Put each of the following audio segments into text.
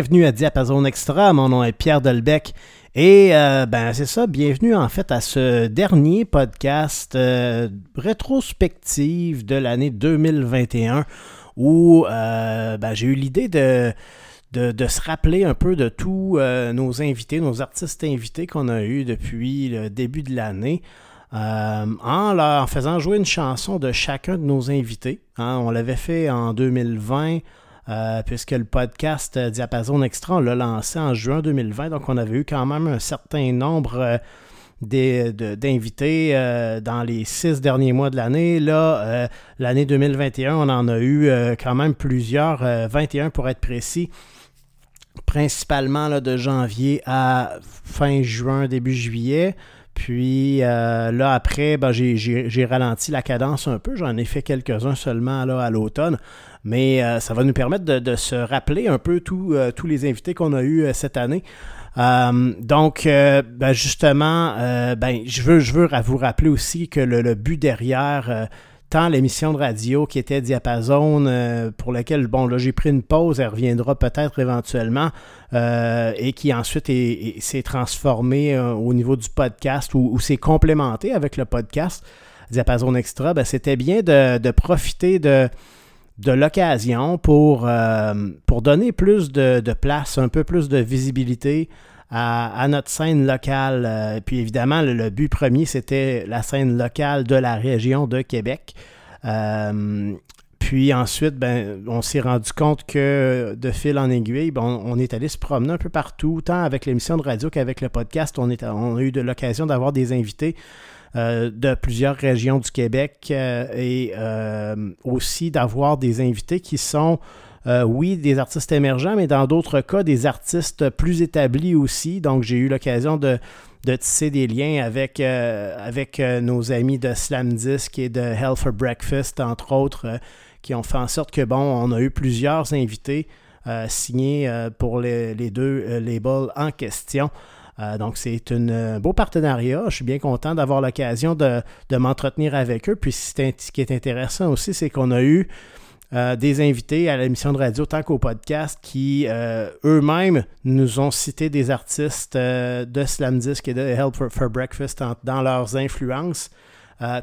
bienvenue à Diapason Extra. Mon nom est Pierre Delbecq. Et euh, ben c'est ça, bienvenue en fait à ce dernier podcast euh, rétrospective de l'année 2021 où euh, ben, j'ai eu l'idée de, de, se rappeler un peu de tous nos invités, nos artistes invités qu'on a eus depuis le début de l'année. en, leur, faisant jouer une chanson de chacun de nos invités. Hein. on l'avait fait en 2020, euh, puisque le podcast euh, Diapason Extra, on l'a lancé en juin 2020, donc on avait eu quand même un certain nombre euh, d'invités dans les six derniers mois de l'année. Là, l'année 2021, on en a eu quand même plusieurs, 21 pour être précis, principalement là, de janvier à fin juin, début juillet. Puis là, après, ben, j'ai ralenti la cadence un peu. J'en ai fait quelques-uns seulement là, à l'automne. Mais euh, ça va nous permettre de, se rappeler un peu euh, tous les invités qu'on a eus euh, cette année. donc, ben, justement, ben, je veux, je veux vous rappeler aussi que le, but derrière tant l'émission de radio qui était Diapason, pour laquelle, bon, là, j'ai pris une pause, elle reviendra peut-être éventuellement, et qui ensuite s'est transformée au niveau du podcast ou, s'est complémenté avec le podcast Diapason Extra, ben, c'était bien de profiter de de l'occasion pour, euh, pour donner plus de, place, un peu plus de visibilité à, notre scène locale. Euh, puis évidemment, le, but premier, c'était la scène locale de la région de Québec. Euh, puis ensuite, ben, on s'est rendu compte que de fil en aiguille, ben, on, est allé se promener un peu partout, tant avec l'émission de radio qu'avec le podcast. On, est, on a eu de l'occasion d'avoir des invités euh, de plusieurs régions du Québec euh, et euh, aussi d'avoir des invités qui sont, oui, des artistes émergents, mais dans d'autres cas, des artistes plus établis aussi. Donc, j'ai eu l'occasion de, tisser des liens avec, avec nos amis de Slam Disc et de Hell for Breakfast, entre autres, qui ont fait en sorte que, bon, on a eu plusieurs invités signés pour les, les deux labels en question. Euh, donc, c'est un euh, beau partenariat. Je suis bien content d'avoir l'occasion de, m'entretenir avec eux. Puis, ce qui est intéressant aussi, c'est qu'on a eu euh, des invités à l'émission de radio tant qu'au podcast qui eux-mêmes nous ont cité des artistes de Slam Disc et de Help for, Breakfast dans leurs influences.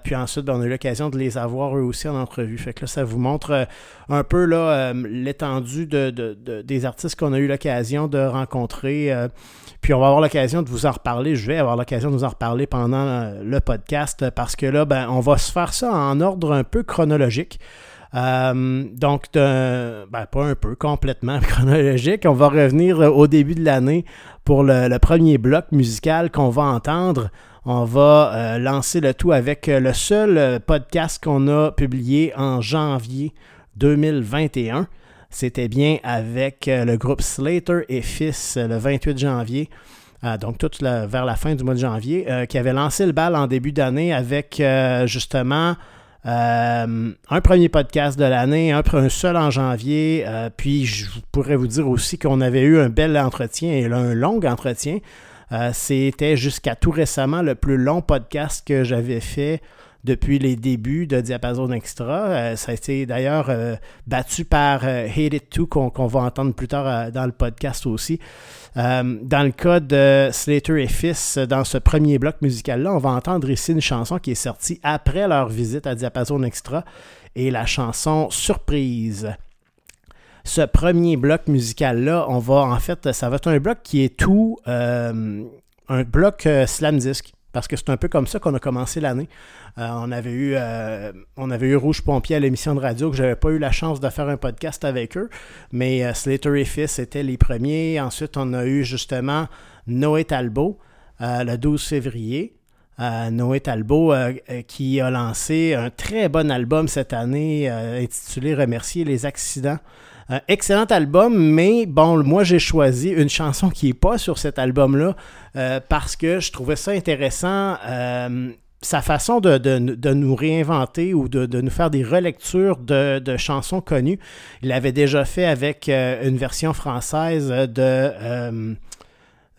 puis ensuite, ben, on a eu l'occasion de les avoir eux aussi en entrevue. Fait que là, ça vous montre un peu l'étendue des artistes qu'on a eu l'occasion de rencontrer puis on va avoir l'occasion de vous en reparler. Je vais avoir l'occasion de vous en reparler pendant euh, le podcast parce que là, ben, on va se faire ça en ordre un peu chronologique. Euh, donc, ben, pas un peu, complètement chronologique. On va revenir au début de l'année pour le, premier bloc musical qu'on va entendre. On va euh, lancer le tout avec le seul podcast qu'on a publié en janvier 2021. C'était bien avec euh, le groupe Slater et Fils euh, le 28 janvier. Euh, donc tout vers la fin du mois de janvier, qui avait lancé le bal en début d'année avec justement un premier podcast de l'année, un, un, seul en janvier. puis je pourrais vous dire aussi qu'on avait eu un bel entretien et un long entretien. C'était jusqu'à tout récemment le plus long podcast que j'avais fait depuis les débuts de Diapason Extra. Euh, ça a été d'ailleurs euh, battu par euh, Hate It Too qu'on va entendre plus tard dans le podcast aussi. dans le cas de Slater et Fils, dans ce premier bloc musical-là, on va entendre ici une chanson qui est sortie après leur visite à Diapason Extra et la chanson Surprise ce premier bloc musical-là, on va en fait, ça va être un bloc qui est tout un bloc slam disc parce que c'est un peu comme ça qu'on a commencé l'année. Euh, on, avait eu, euh, on avait eu Rouge Pompier à l'émission de radio, que j'avais pas eu la chance de faire un podcast avec eux, mais euh, Slater et Fils étaient les premiers. Ensuite, on a eu justement Noé Talbot le 12 février. Noé Talbot qui a lancé un très bon album cette année intitulé Remercier les accidents. excellent album, mais bon, moi j'ai choisi une chanson qui n'est pas sur cet album-là parce que je trouvais ça intéressant sa façon de, nous réinventer ou de, nous faire des relectures de, chansons connues, il l'avait déjà fait avec euh, une version française de, euh,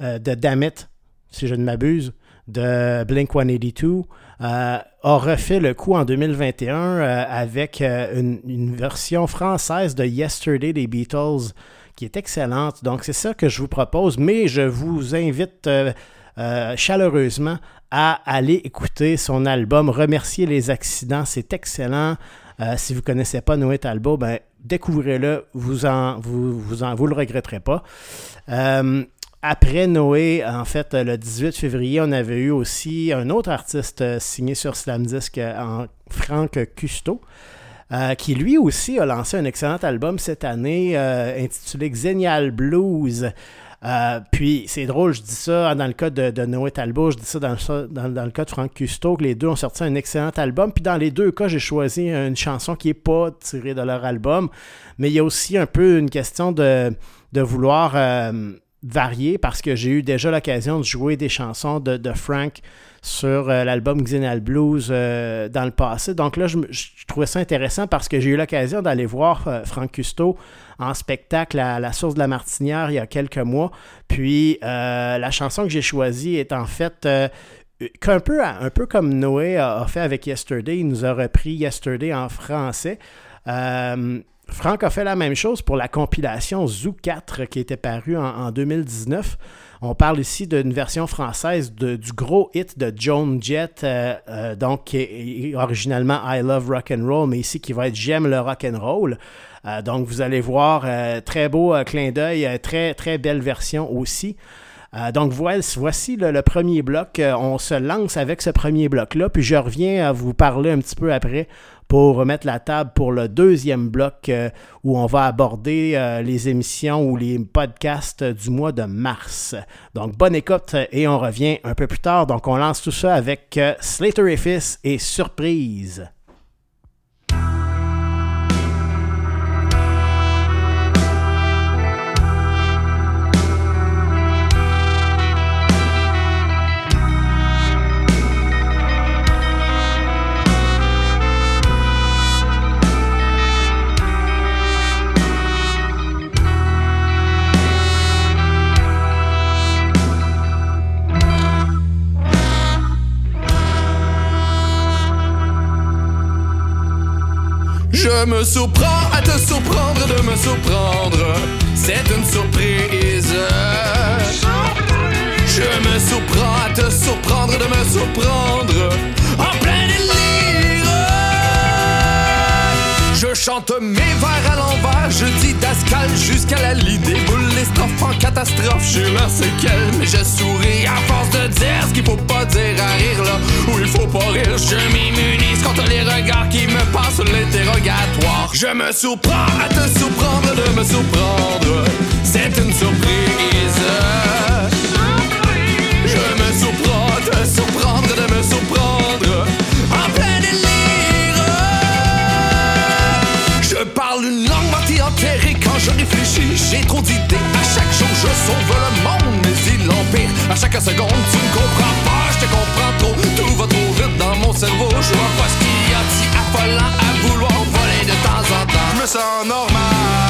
euh, de Damn It, si je ne m'abuse, de Blink 182. a refait le coup en 2021 avec une, une, version française de Yesterday des Beatles qui est excellente. Donc c'est ça que je vous propose, mais je vous invite chaleureusement à aller écouter son album Remercier les accidents. C'est excellent. Euh, si vous ne connaissez pas Noé Talbot, ben, découvrez-le, vous en, vous, vous, en, vous le regretterez pas. Euh, après Noé, en fait, le 18 février, on avait eu aussi un autre artiste euh, signé sur Slamdisk, en Franck Custo, qui lui aussi a lancé un excellent album cette année intitulé Xenial Blues. Euh, puis c'est drôle, je dis ça dans le cas de, Noé Talbot, je dis ça dans, dans, le cas de Franck Custo, que les deux ont sorti un excellent album. Puis dans les deux cas, j'ai choisi une chanson qui n'est pas tirée de leur album. Mais il y a aussi un peu une question de, de vouloir euh, varier parce que j'ai eu déjà l'occasion de jouer des chansons de, de Frank sur euh, l'album Xenal Blues euh, dans le passé. Donc là, je, trouvais ça intéressant parce que j'ai eu l'occasion d'aller voir euh, Franck Custo en spectacle à la Source de la Martinière il y a quelques mois. Puis la chanson que j'ai choisie est en fait peu, un peu comme Noé a, fait avec Yesterday. Il nous a repris Yesterday en français. Franck a fait la même chose pour la compilation Zoo 4 qui était parue en 2019. On parle ici d'une version française du gros hit de Joan Jett, euh, euh, donc qui est originalement I Love Rock and Roll, mais ici qui va être J'aime le rock and roll. Euh, donc vous allez voir, très beau clin d'œil, très très belle version aussi. donc voici, le, premier bloc. on se lance avec ce premier bloc-là, puis je reviens à vous parler un petit peu après pour remettre la table pour le deuxième bloc euh, où on va aborder euh, les émissions ou les podcasts du mois de mars. Donc bonne écoute et on revient un peu plus tard. Donc on lance tout ça avec euh, Slater et et Surprise. Je me surprends à te surprendre de me surprendre. C'est une surprise. Je me surprends à te surprendre de me surprendre. En plein délire. Chante mes vers à l'envers. Je dis Dascal jusqu'à la lit. Des boules, en catastrophe. Je c'est quel, mais je souris à force de dire ce qu'il faut pas dire à rire là. Où il faut pas rire. Je m'immunise contre les regards qui me passent l'interrogatoire. Je me surprends à te surprendre de me surprendre. C'est une surprise. Je réfléchis. J'ai trop d'idées. À chaque jour, je sauve le monde, mais il l'empire. À chaque seconde, tu me comprends pas. Je te comprends trop. Tout va trop vite dans mon cerveau. Je vois pas ce qu'il y a de si affolant à vouloir voler de temps en temps. Je me sens normal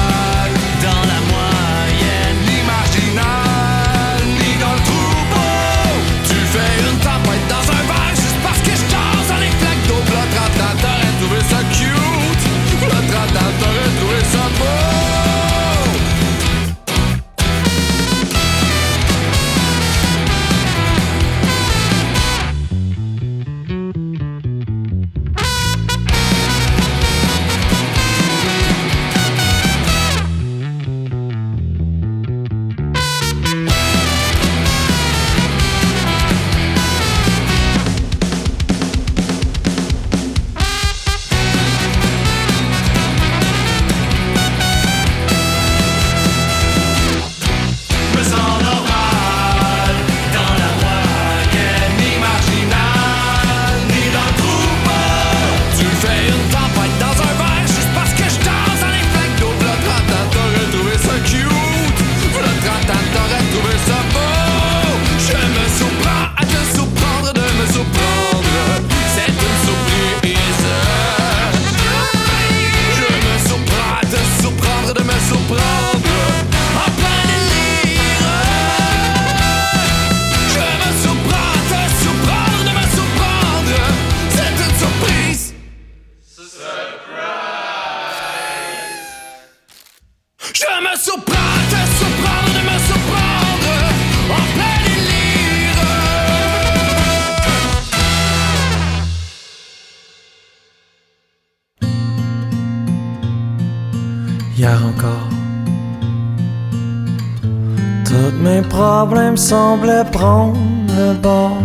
semblaient prendre le bord.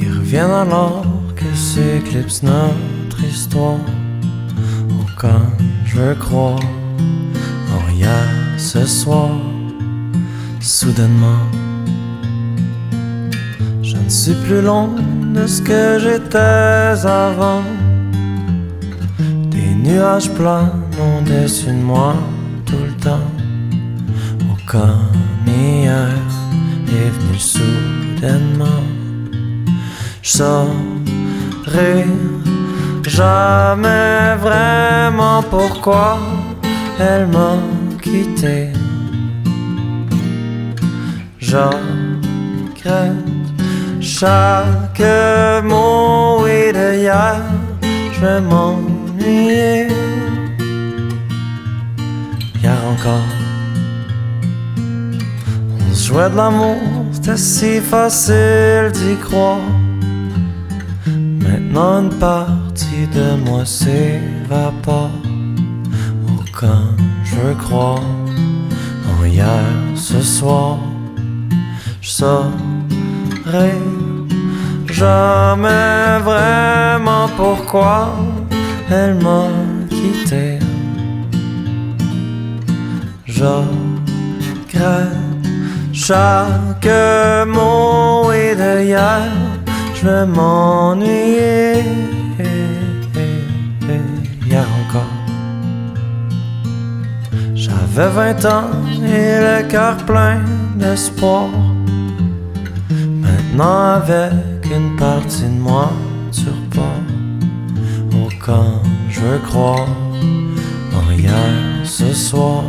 Ils reviennent alors que s'éclipse notre histoire. Oh, quand je croire en hier ce soir, soudainement, je ne suis plus loin de ce que j'étais avant. Des nuages planent au-dessus de moi tout le temps. Oh, comme Jamais vraiment pourquoi elle m'a quitté. Je regrette chaque mot et de hier, je vais m'ennuyer. Hier encore, on se jouait de l'amour, c'était si facile d'y croire. Une partie de moi s'évapore. Quand je croire en hier ce soir, je saurais jamais vraiment pourquoi elle m'a quitté. Je chaque mot et de je m'ennuyer. Hier encore, j'avais 20 ans et le cœur plein d'espoir. Maintenant, avec une partie de moi sur pas. Oh, quand je veux croire en hier ce soir.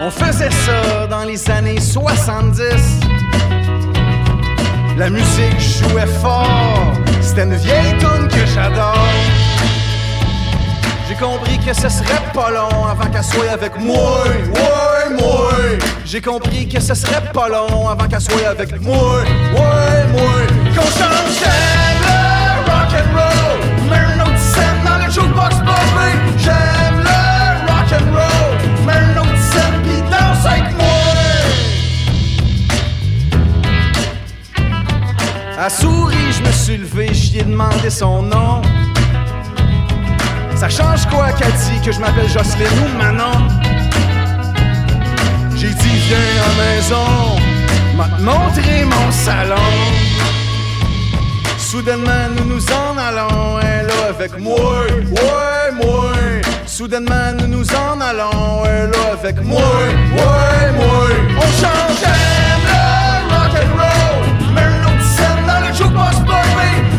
On faisait ça dans les années 70. La musique jouait fort, c'était une vieille tune que j'adore. J'ai compris que ce serait pas long avant qu'elle soit avec moi, moi. J'ai compris que ce serait pas long avant qu'elle soit avec moi, moi. Qu'on change j'aime le rock and roll, À souris, je me suis levé, j'y ai demandé son nom. Ça change quoi dit que je m'appelle Jocelyne ou Manon? J'ai dit viens à maison, m'a te montrer mon salon. Soudainement nous nous en allons, elle là avec moi, ouais moi. Soudainement nous nous en allons, elle là avec moi, ouais moi. On j'aime le rock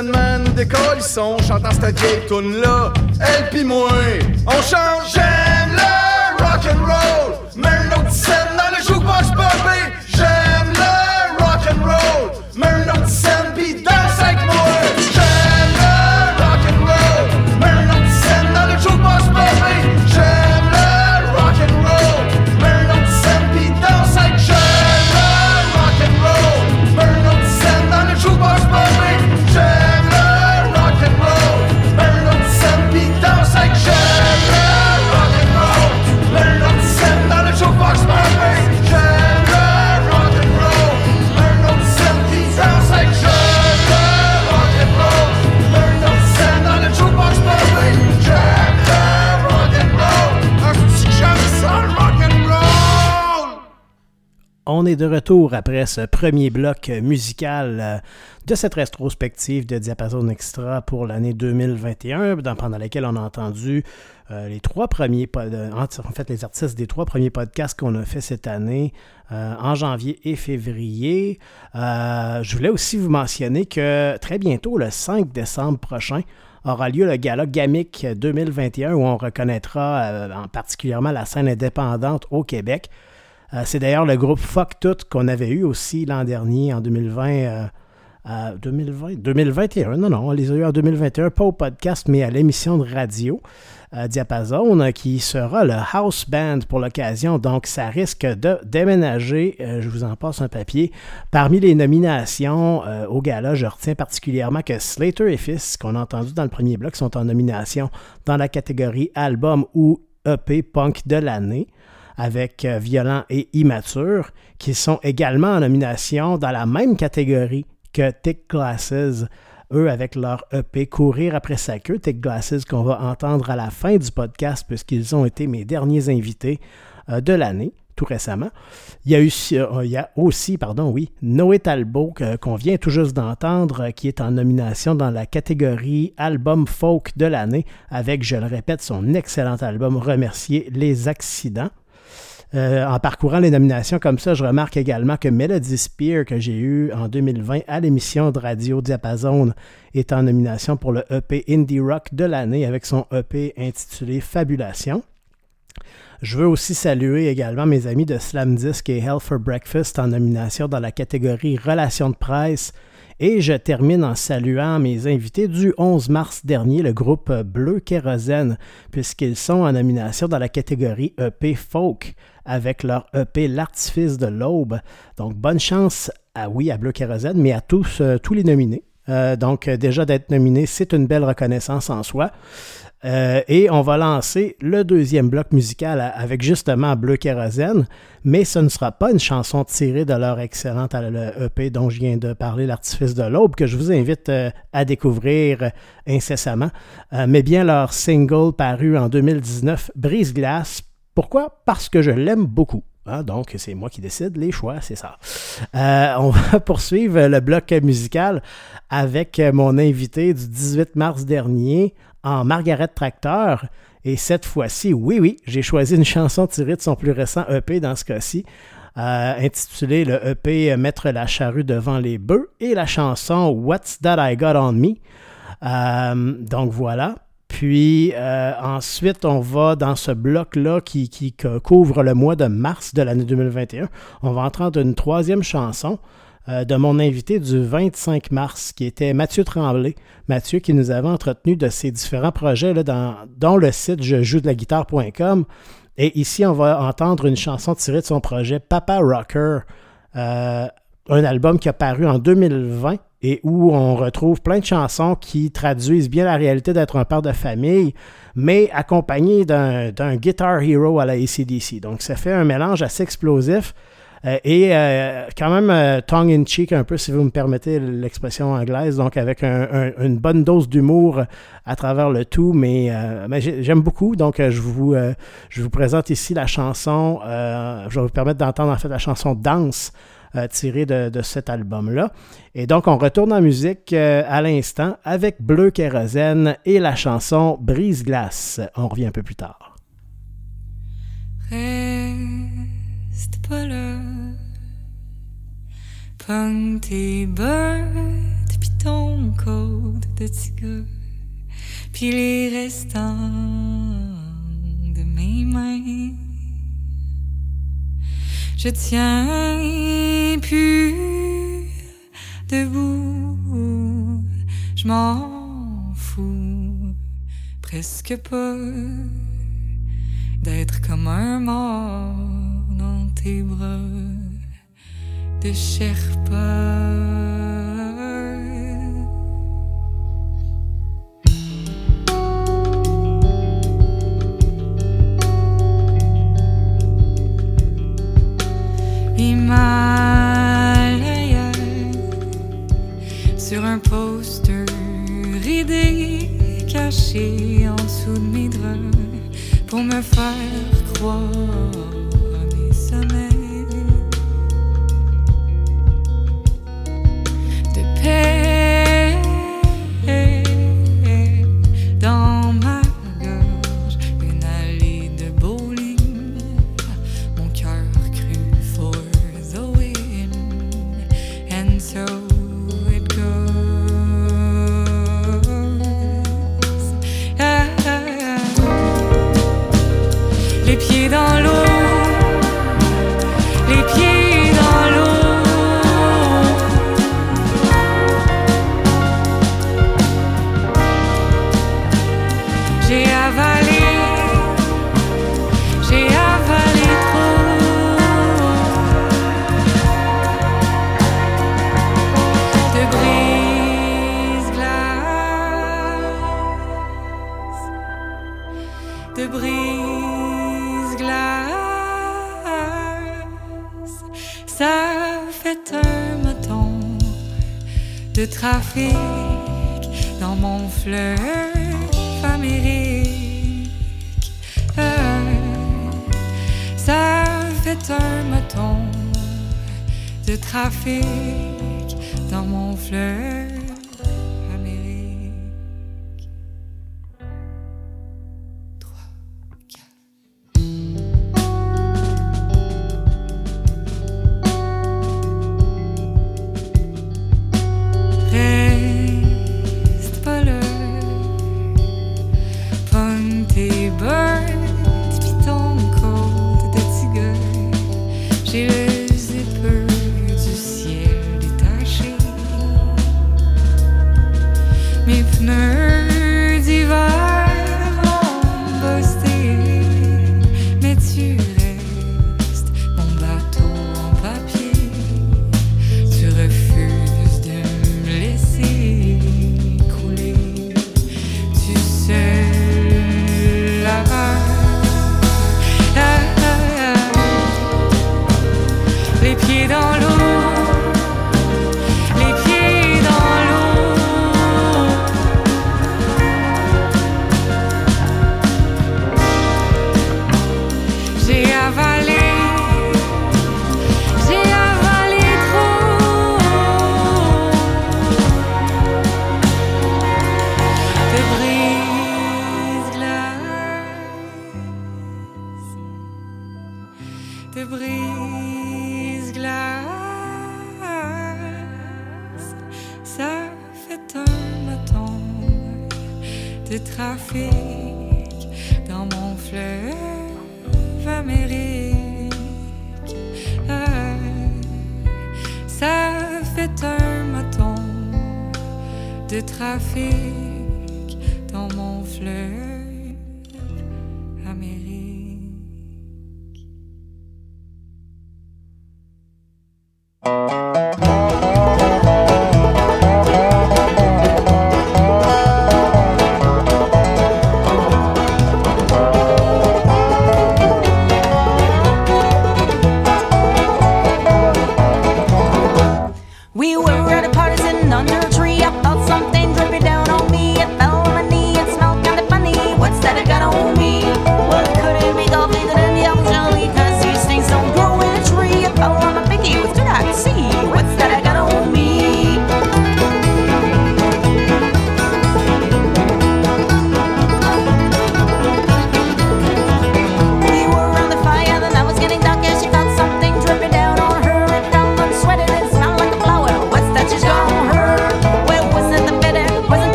Soudainement nous décollissons, chantant cette vieille tune là, elle pis moi. On change, de retour après ce premier bloc musical euh, de cette rétrospective de Diapason Extra pour l'année 2021, pendant laquelle on a entendu euh, les trois premiers, en fait, les des trois premiers podcasts qu'on a fait cette année euh, en janvier et février. je voulais aussi vous mentionner que très bientôt, le 5 décembre prochain, aura lieu le gala Gamic 2021 où on reconnaîtra en particulièrement la scène indépendante au Québec. Euh, c'est d'ailleurs le groupe Fuck Tout qu'on avait eu aussi l'an dernier, en 2020. 2020, 2021, non, non, on les a eu en 2021, pas au podcast, mais à l'émission de radio euh, Diapason, euh, qui sera le house band pour l'occasion. Donc, ça risque de déménager. je vous en passe un papier. Parmi les nominations au gala, je retiens particulièrement que Slater et Fils, qu'on a entendu dans le premier bloc, sont en nomination dans la catégorie album ou EP punk de l'année avec euh, Violent et Immature, qui sont également en nomination dans la même catégorie que Thick Glasses, eux avec leur EP Courir après sa queue, Thick Glasses qu'on va entendre à la fin du podcast puisqu'ils ont été mes derniers invités euh, de l'année tout récemment. Il y a, eu, euh, il y a aussi, pardon, oui, Noé Talbot qu'on vient tout juste d'entendre, qui est en nomination dans la catégorie Album Folk de l'année, avec, je le répète, son excellent album Remercier les accidents. Euh, en parcourant les nominations comme ça, je remarque également que Melody Spear, que j'ai eu en 2020 à l'émission de radio Diapason, est en nomination pour le EP Indie Rock de l'année avec son EP intitulé Fabulation. Je veux aussi saluer également mes amis de Slam Disc et Hell for Breakfast en nomination dans la catégorie Relations de presse. Et je termine en saluant mes invités du 11 mars dernier, le groupe Bleu Kérosène, puisqu'ils sont en nomination dans la catégorie EP Folk avec leur EP L'artifice de l'aube. Donc bonne chance à oui à Bleu Kérosène, mais à tous, euh, tous les nominés. Euh, donc euh, déjà d'être nominé, c'est une belle reconnaissance en soi. et on va lancer le deuxième bloc musical avec justement Bleu Kérosène, mais ce ne sera pas une chanson tirée de leur excellente EP dont je viens de parler, L'artifice de l'aube, que je vous invite à découvrir incessamment, mais bien leur single paru en 2019, Brise-glace, pourquoi? Parce que je l'aime beaucoup. Hein, donc, c'est moi qui décide les choix, c'est ça. Euh, on va poursuivre le bloc musical avec mon invité du 18 mars dernier en Margaret Tracteur. Et cette fois-ci, oui, oui, j'ai choisi une chanson tirée de son plus récent EP dans ce cas-ci, euh, intitulée le EP Mettre la charrue devant les bœufs et la chanson What's That I Got on Me. Euh, donc voilà. Puis euh, ensuite, on va dans ce bloc-là qui, couvre le mois de mars de l'année 2021. On va entendre une troisième chanson euh, de mon invité du 25 mars, qui était Mathieu Tremblay. Mathieu qui nous avait entretenu de ses différents projets dans, dont le site je joue de la guitare.com. Et ici, on va entendre une chanson tirée de son projet Papa Rocker, euh, un album qui a paru en 2020 et où on retrouve plein de chansons qui traduisent bien la réalité d'être un père de famille, mais accompagné d'un guitar hero à la ACDC. Donc ça fait un mélange assez explosif euh, et euh, quand même euh, tongue-in-cheek un peu, si vous me permettez l'expression anglaise, donc avec une bonne dose d'humour à travers le tout, mais, mais j'aime beaucoup, donc je, vous, je vous présente ici la chanson, je vais vous permettre d'entendre en fait la chanson Danse euh, tiré de, cet album-là. Et donc, on retourne en musique euh, à l'instant avec Bleu Kérosène et la chanson Brise-glace. On revient un peu plus tard. Reste pas là. Tes ton code de tigre, les restants de mes mains je tiens plus debout, je m'en fous presque pas d'être comme un mort dans tes bras de Sherpa. Sur un poster ridé caché en dessous de mes draps pour me faire croire mes sommets de paix dans de trafic dans mon fleuve Amérique. Ça fait un moton de trafic dans mon fleuve.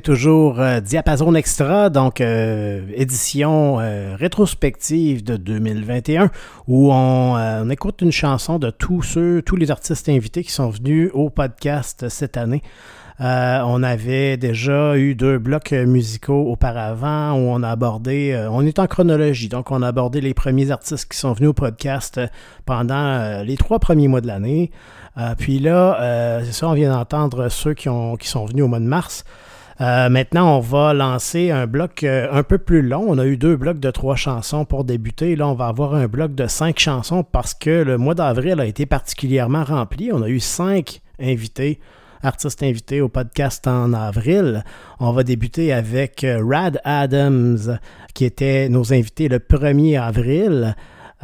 Toujours euh, Diapason Extra, donc euh, édition euh, rétrospective de 2021, où on, euh, on écoute une chanson de tous ceux, tous les artistes invités qui sont venus au podcast cette année. On avait déjà eu deux blocs musicaux auparavant où on a abordé, on est en chronologie, donc on a abordé les premiers artistes qui sont venus au podcast pendant les trois premiers mois de l'année. Puis là, c'est ça, on vient d'entendre ceux qui, ont, qui sont venus au mois de mars. Euh, maintenant, on va lancer un bloc euh, un peu plus long. On a eu deux blocs de trois chansons pour débuter. Là, on va avoir un bloc de cinq chansons parce que le mois d'avril a été particulièrement rempli. On a eu cinq invités artistes invités au podcast en avril. On va débuter avec euh, Rad Adams, qui était nos invités le 1er avril.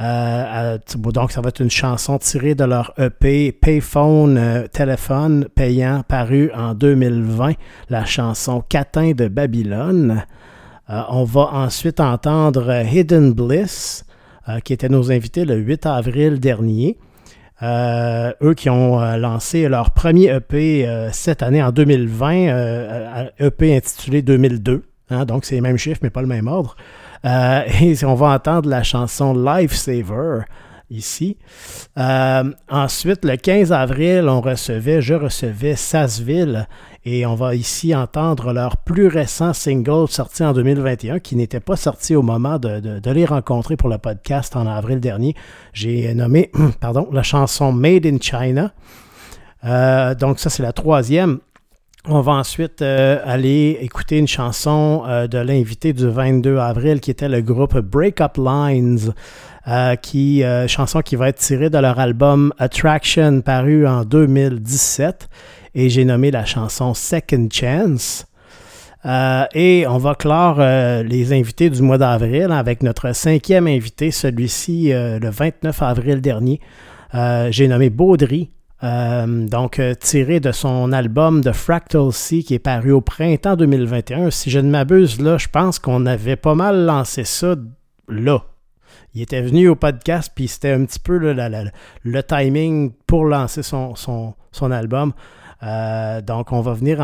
Euh, donc, ça va être une chanson tirée de leur EP Payphone euh, téléphone payant paru en 2020, la chanson Catin de Babylone. on va ensuite entendre Hidden Bliss, qui était nos invités le 8 avril dernier. Euh, eux qui ont euh, lancé leur premier EP euh, cette année en 2020, EP intitulé 2002. Hein, donc c'est les mêmes chiffres mais pas le même ordre. et on va entendre la chanson Lifesaver ici. ensuite, le 15 avril, on recevait, je recevais Sassville et on va ici entendre leur plus récent single sorti en 2021, qui n'était pas sorti au moment de, les rencontrer pour le podcast en avril dernier. J'ai nommé pardon, la chanson Made in China. Euh, donc ça, c'est la troisième. On va ensuite euh, aller écouter une chanson euh, de l'invité du 22 avril qui était le groupe Break Up Lines, qui, chanson qui va être tirée de leur album Attraction paru en 2017 et j'ai nommé la chanson Second Chance. Euh, et on va clore euh, les invités du mois d'avril avec notre cinquième invité, celui-ci euh, le 29 avril dernier. j'ai nommé Baudry, donc tiré de son album The Fractal Sea qui est paru au printemps 2021. Si je ne m'abuse, là, je pense qu'on avait pas mal lancé ça là. Il était venu au podcast, puis c'était un petit peu le timing pour lancer son, son, son album. Euh, donc, on va venir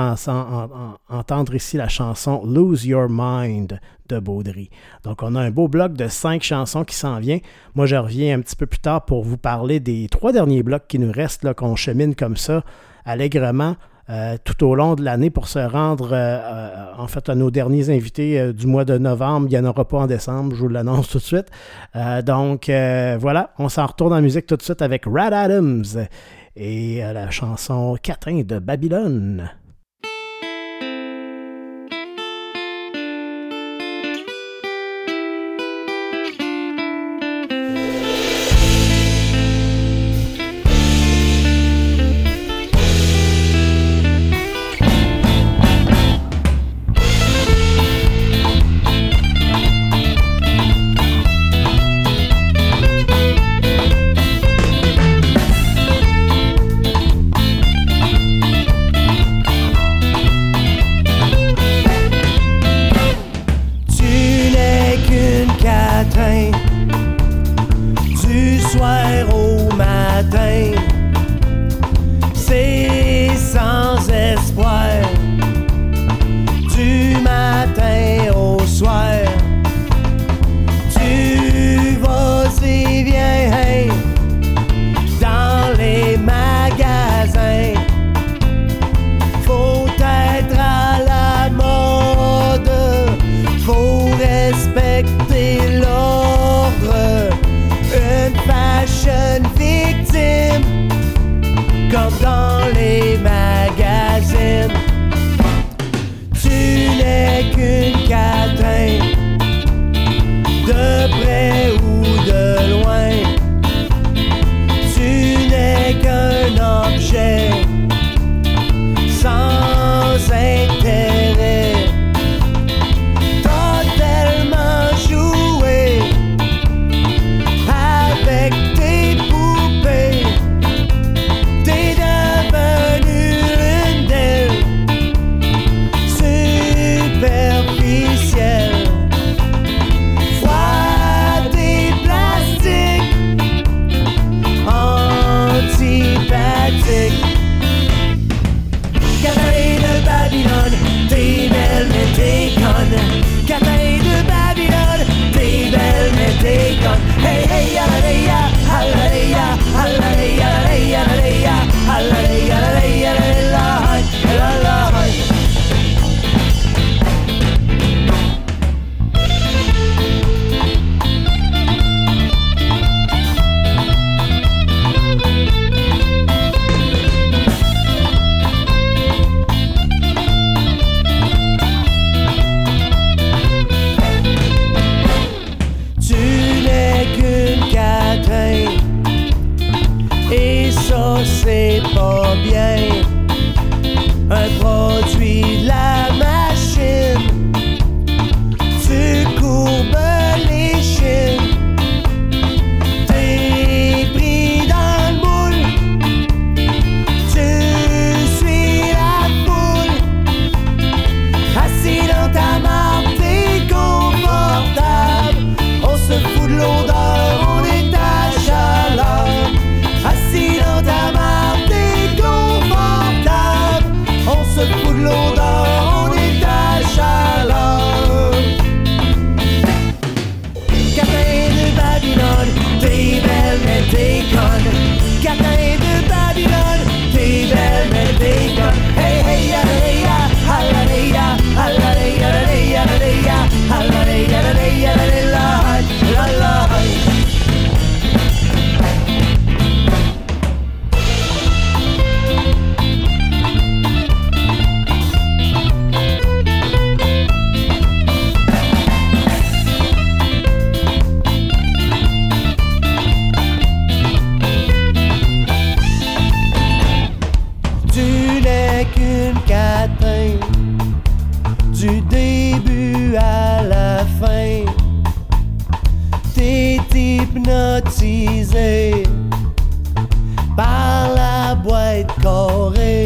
entendre ici la chanson Lose Your Mind de Baudry. Donc, on a un beau bloc de cinq chansons qui s'en vient. Moi, je reviens un petit peu plus tard pour vous parler des trois derniers blocs qui nous restent, qu'on chemine comme ça, allègrement. Euh, tout au long de l'année pour se rendre euh, en fait à nos derniers invités du mois de novembre. Il n'y en aura pas en décembre, je vous l'annonce tout de suite. donc voilà, on s'en retourne en musique tout de suite avec Rad Adams et la chanson Catin de Babylone. cada hypnotisé par la boîte corée.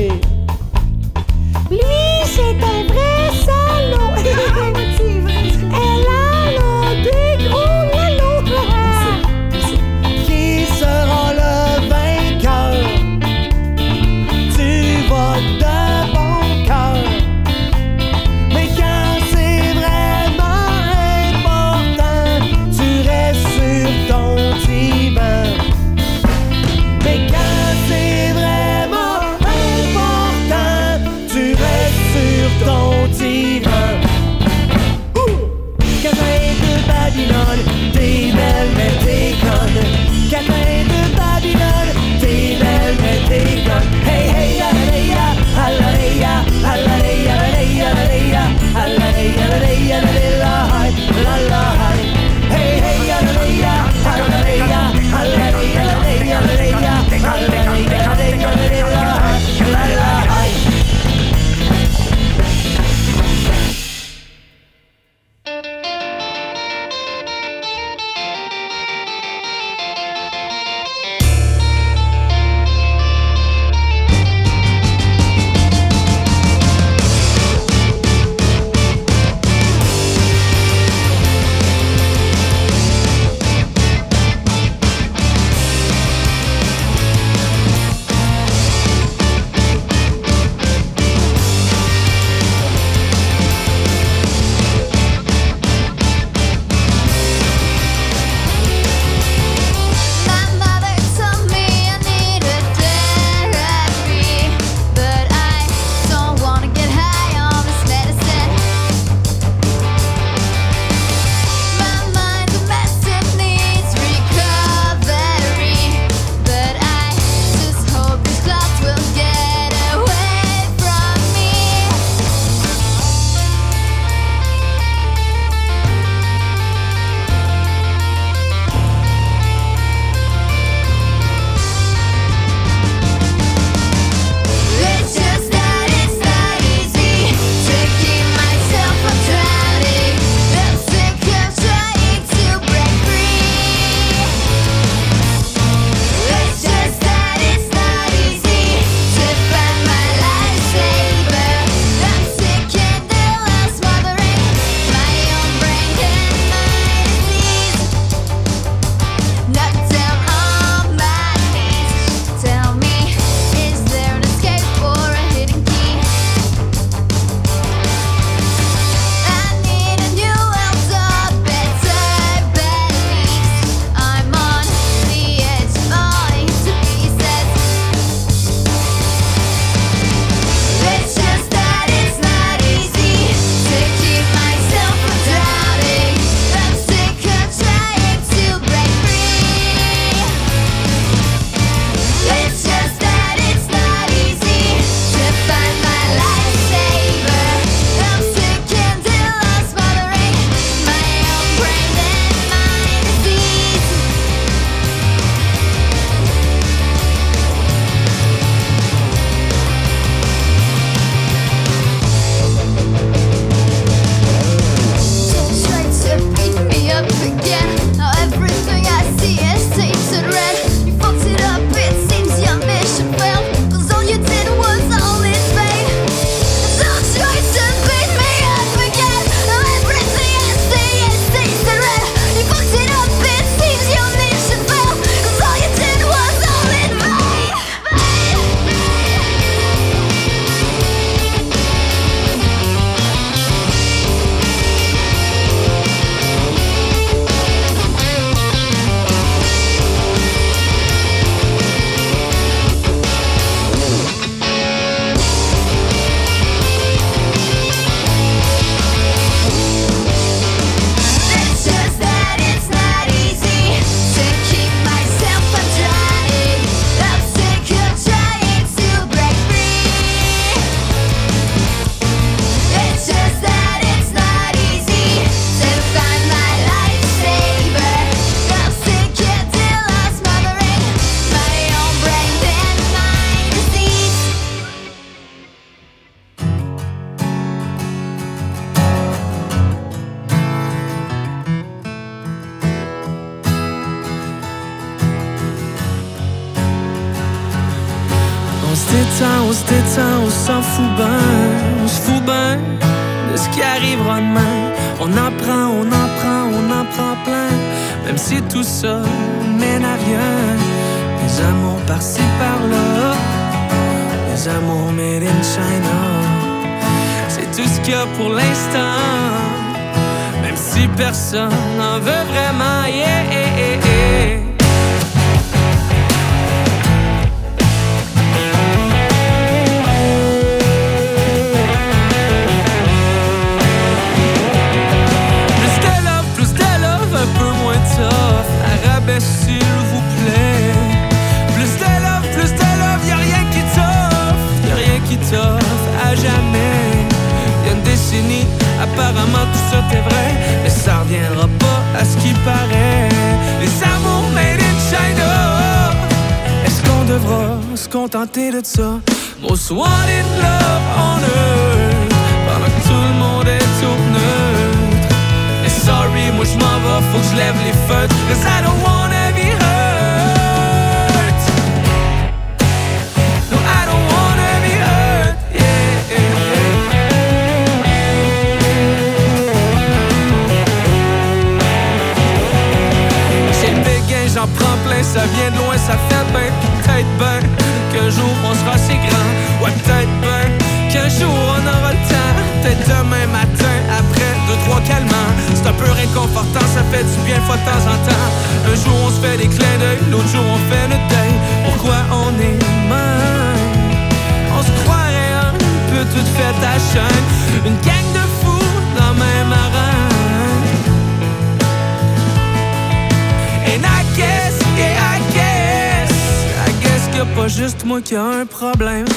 Juste moi qui a un problème.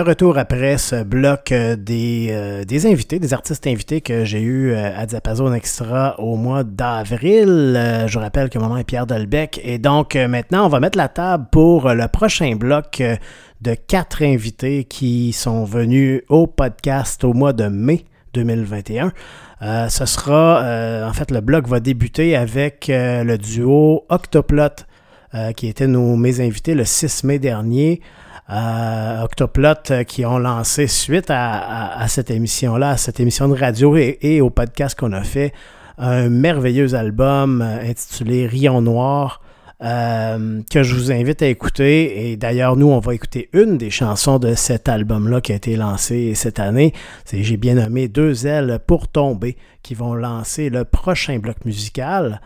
De retour après ce bloc euh, des, euh, des invités, des artistes invités que j'ai eu euh, à Diapason Extra au mois d'avril. Je rappelle que mon nom est Pierre Delbecq. Et donc maintenant, on va mettre la table pour le prochain bloc de quatre invités qui sont venus au podcast au mois de mai 2021. Euh, ce sera, en fait, le bloc va débuter avec le duo Octoplot, qui était nos, mes invités le 6 mai dernier. Euh, Octoplot euh, qui ont lancé suite à, cette émission-là, à cette émission de radio et, au podcast qu'on a fait, un merveilleux album euh, intitulé Rion Noir. euh, que je vous invite à écouter. Et d'ailleurs, nous, on va écouter une des chansons de cet album-là qui a été lancé cette année. C'est J'ai bien nommé Deux ailes pour tomber qui vont lancer le prochain bloc musical.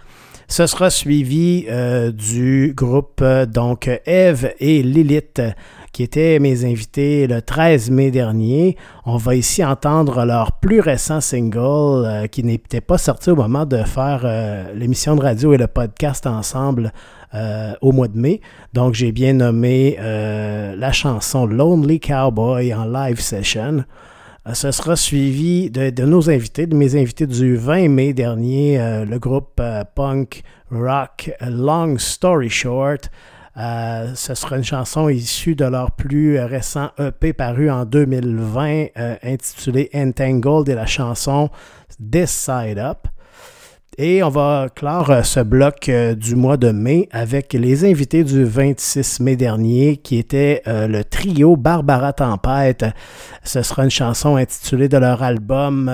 Ce sera suivi du groupe donc Eve et Lilith qui étaient mes invités le 13 mai dernier. On va ici entendre leur plus récent single euh, qui n'était pas sorti au moment de faire euh, l'émission de radio et le podcast ensemble euh, au mois de mai. Donc j'ai bien nommé la chanson Lonely Cowboy en live session. Ce sera suivi de, nos invités, de mes invités du 20 mai dernier, le groupe punk rock Long Story Short. Euh, ce sera une chanson issue de leur plus récent EP paru en 2020 euh, intitulé Entangled et la chanson This Side Up. Et on va clore euh, ce bloc euh, du mois de mai avec les invités du 26 mai dernier qui était le trio Barbara Tempête. Ce sera une chanson intitulée de leur album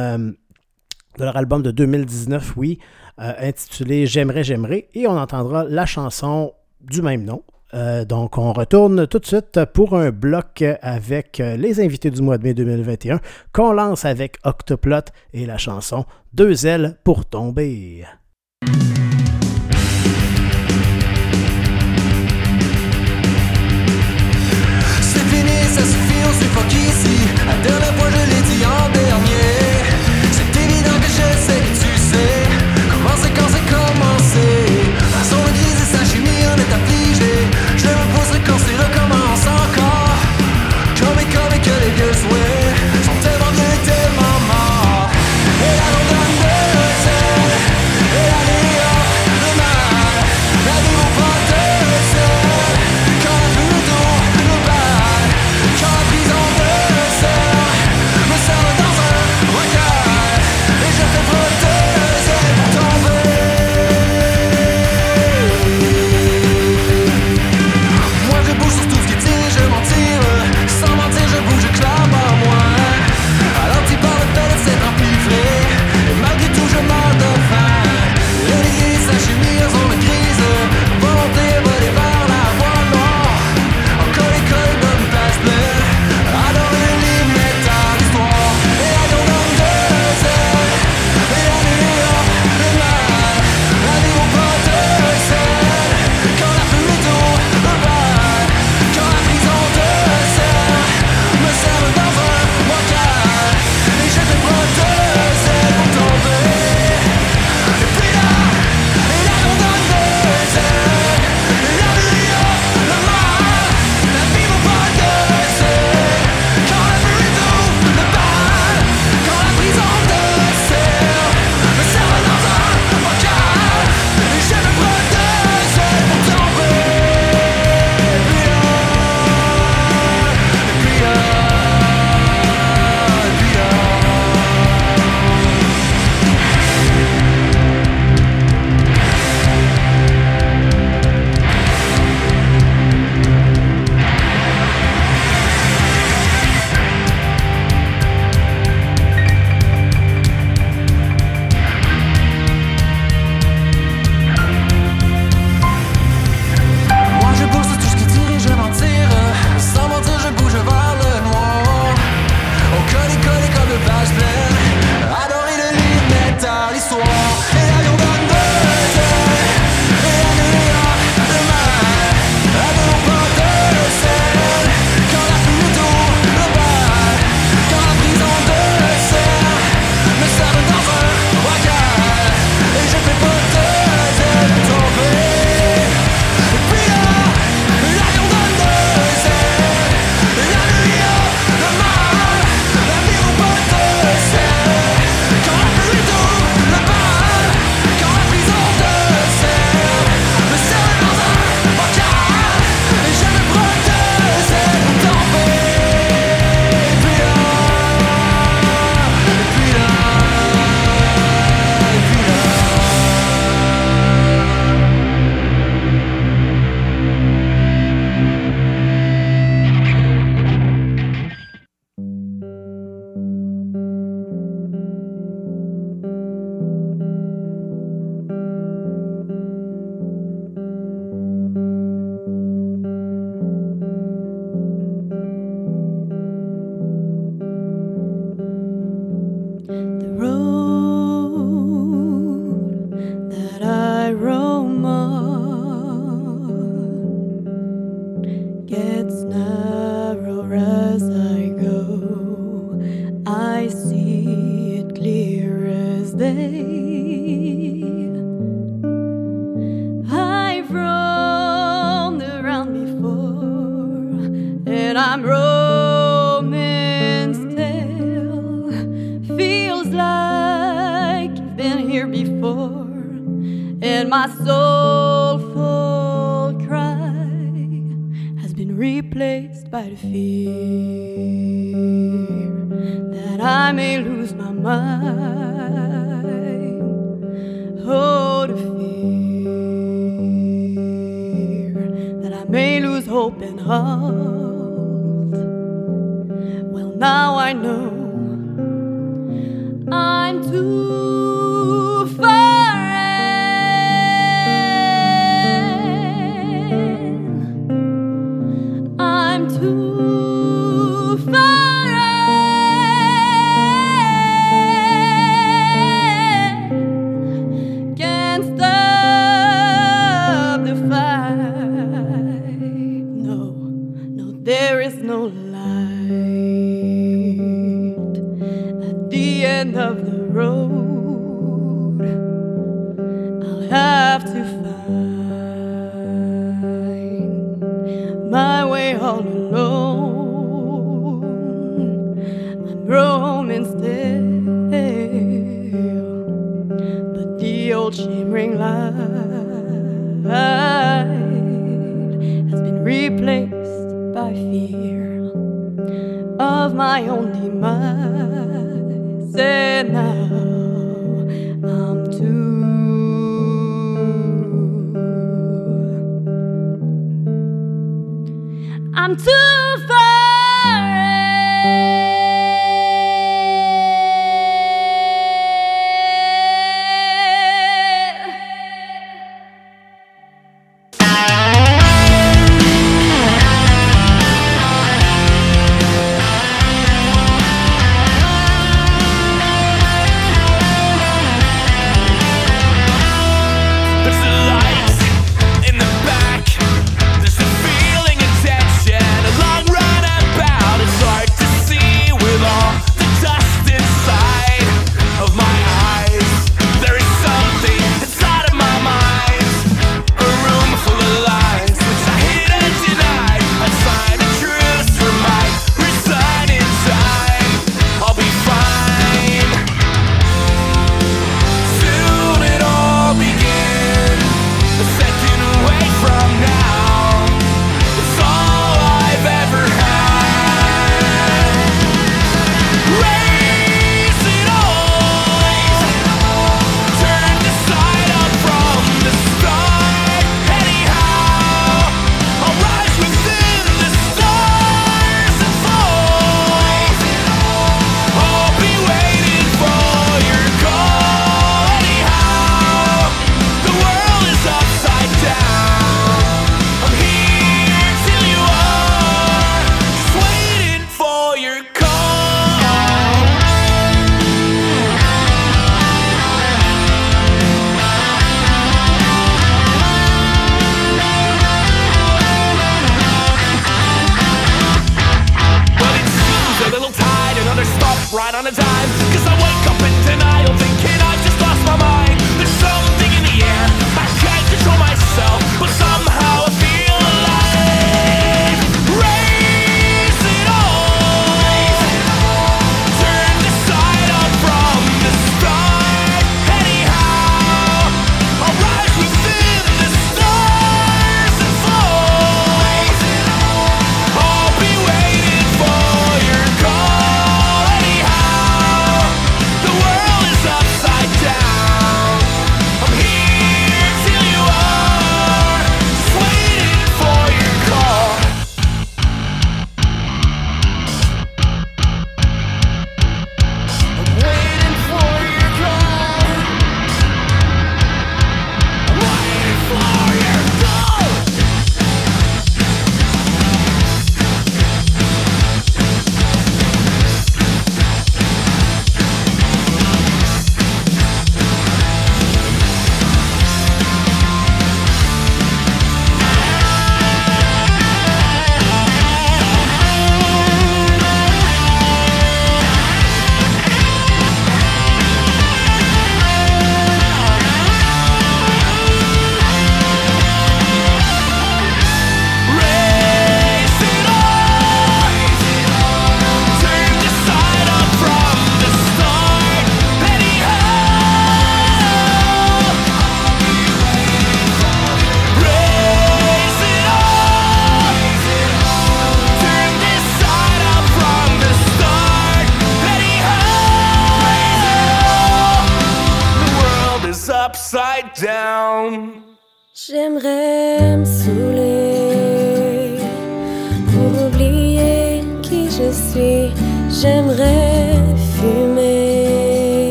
de leur album de 2019, oui, intitulé J'aimerais, j'aimerais. Et on entendra la chanson du même nom. Euh, donc, on retourne tout de suite pour un bloc avec euh, les invités du mois de mai 2021 qu'on lance avec Octoplot et la chanson Deux ailes pour tomber.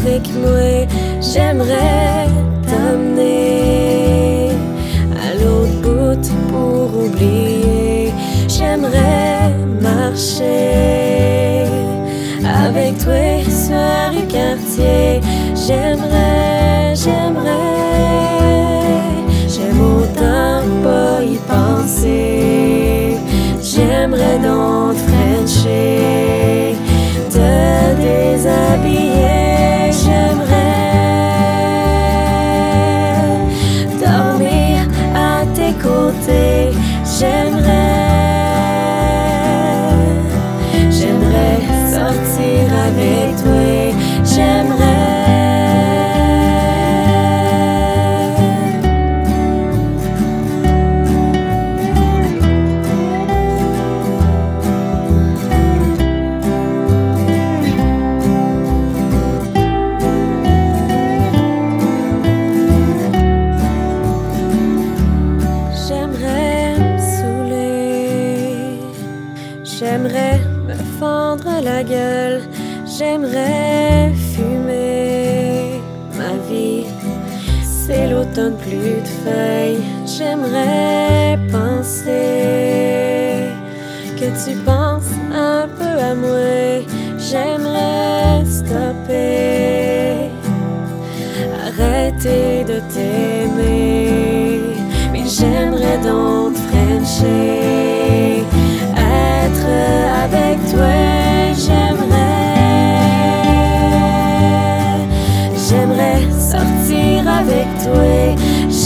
Avec moi. J'aimerais t'amener à l'autre bout pour oublier. J'aimerais marcher avec toi sur le quartier. J'aimerais, j'aimerais, j'aime autant pas y penser. J'aimerais donc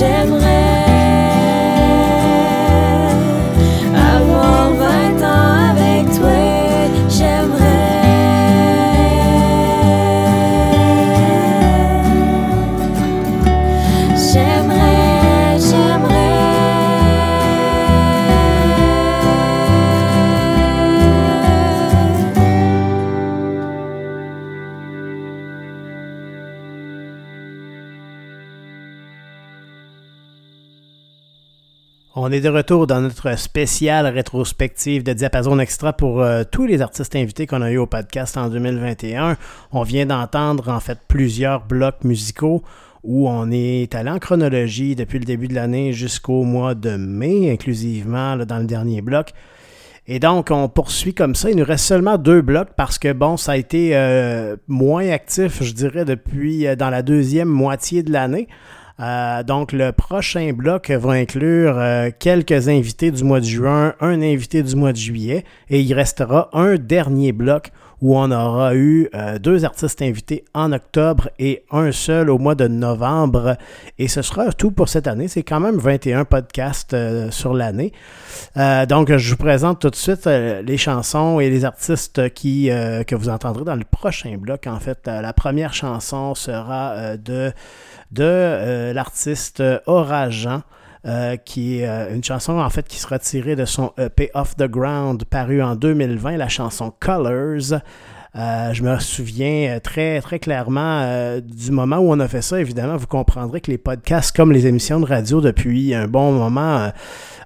J'aimerais On est de retour dans notre spéciale rétrospective de Diapason Extra pour euh, tous les artistes invités qu'on a eu au podcast en 2021. On vient d'entendre en fait plusieurs blocs musicaux où on est allé en chronologie depuis le début de l'année jusqu'au mois de mai, inclusivement dans le dernier bloc. Et donc, on poursuit comme ça. Il nous reste seulement deux blocs parce que, bon, ça a été euh, moins actif, je dirais, depuis euh, dans la deuxième moitié de l'année. Euh, donc, le prochain bloc va inclure euh, quelques invités du mois de juin, un invité du mois de juillet, et il restera un dernier bloc où on aura eu euh, deux artistes invités en octobre et un seul au mois de novembre. Et ce sera tout pour cette année. C'est quand même 21 podcasts euh, sur l'année. Euh, donc, je vous présente tout de suite les chansons et les artistes que vous entendrez dans le prochain bloc. En fait, la première chanson sera de, de l'artiste Orageant. Euh, qui est euh, une chanson en fait qui sera tirée de son EP Off the Ground paru en 2020, la chanson Colors. Euh, je me souviens euh, très très clairement euh, du moment où on a fait ça. Évidemment, vous comprendrez que les podcasts comme les émissions de radio depuis un bon moment,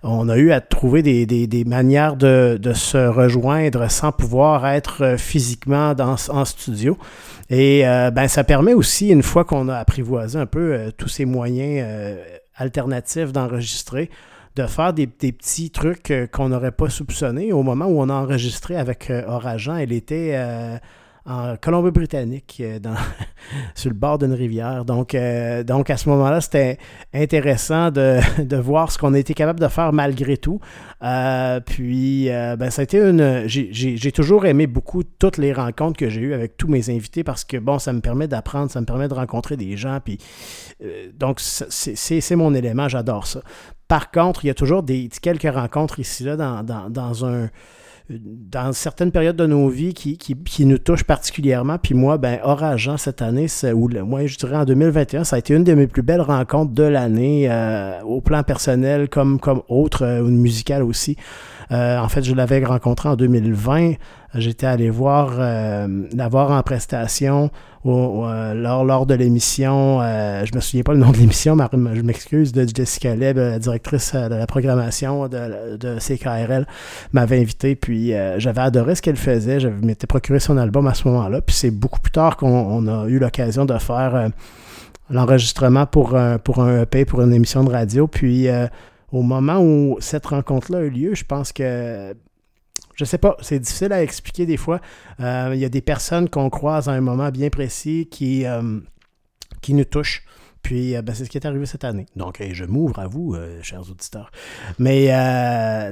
on a eu à trouver des, des- des manières de, de se rejoindre sans pouvoir être physiquement dans, en studio. Et ben, ça permet aussi, une fois qu'on a apprivoisé un peu tous ces moyens alternatifs d'enregistrer, de faire des, des petits trucs euh, qu'on n'aurait pas soupçonnés. Au moment où on a enregistré avec euh, Orageant, elle était euh, en Colombie-Britannique, euh, sur le bord d'une rivière. Donc, euh, donc à ce moment-là, c'était intéressant de, de voir ce qu'on a été capable de faire malgré tout. Euh, puis, ben, ça a été une. J'ai toujours aimé beaucoup toutes les rencontres que j'ai eues avec tous mes invités parce que, bon, ça me permet d'apprendre, ça me permet de rencontrer des gens. Puis, donc, c'est mon élément, j'adore ça. Par contre, il y a toujours des quelques rencontres ici, là, dans, dans, dans un dans certaines périodes de nos vies qui, qui, qui nous touchent particulièrement. Puis moi, ben, Orageant cette année, ou moi, je dirais en 2021, ça a été une de mes plus belles rencontres de l'année, euh, au plan personnel comme, comme autre, euh, musical aussi. Euh, en fait, je l'avais rencontré en 2020. J'étais allé voir, euh, la voir en prestation au- euh, lors, lors de l'émission. euh, je me souviens pas le nom de l'émission, mais je m'excuse, de Jessica Leb, euh, directrice euh, de la programmation de, de CKRL, m'avait invité. Puis euh, j'avais adoré ce qu'elle faisait. Je m'étais procuré son album à ce moment-là. Puis c'est beaucoup plus tard qu'on on a eu l'occasion de faire l'enregistrement pour, un- pour un EP, pour une émission de radio. Puis au moment où cette rencontre-là a eu lieu, je pense que je sais pas, c'est difficile à expliquer des fois. Euh, Il y a des personnes qu'on croise à un moment bien précis qui, euh, qui nous touchent. Puis, euh, ben, c'est ce qui est arrivé cette année. Donc, je m'ouvre à vous, chers auditeurs. Mais,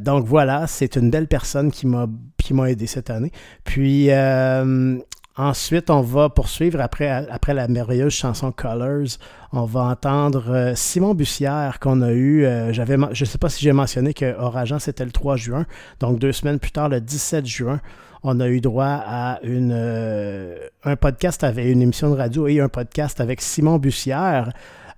donc voilà, c'est une belle personne qui m'a qui m'a aidé cette année. Puis, euh, ensuite, on va poursuivre après, après la merveilleuse chanson Colors. On va entendre euh, Simon Bussière qu'on a eu. euh, je ne sais pas si j'ai mentionné que Orageant, c'était le 3 juin. Donc, deux semaines plus tard, le 17 juin, on a eu droit à une, euh, un podcast avec une émission de radio et un podcast avec Simon Bussière.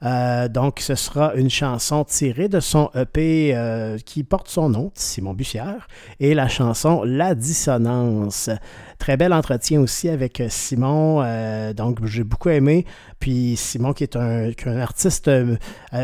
Euh, donc, ce sera une chanson tirée de son EP euh, qui porte son nom, Simon Bussière, et la chanson La Dissonance. Très bel entretien aussi avec Simon, euh, donc j'ai beaucoup aimé. Puis Simon qui est un, artiste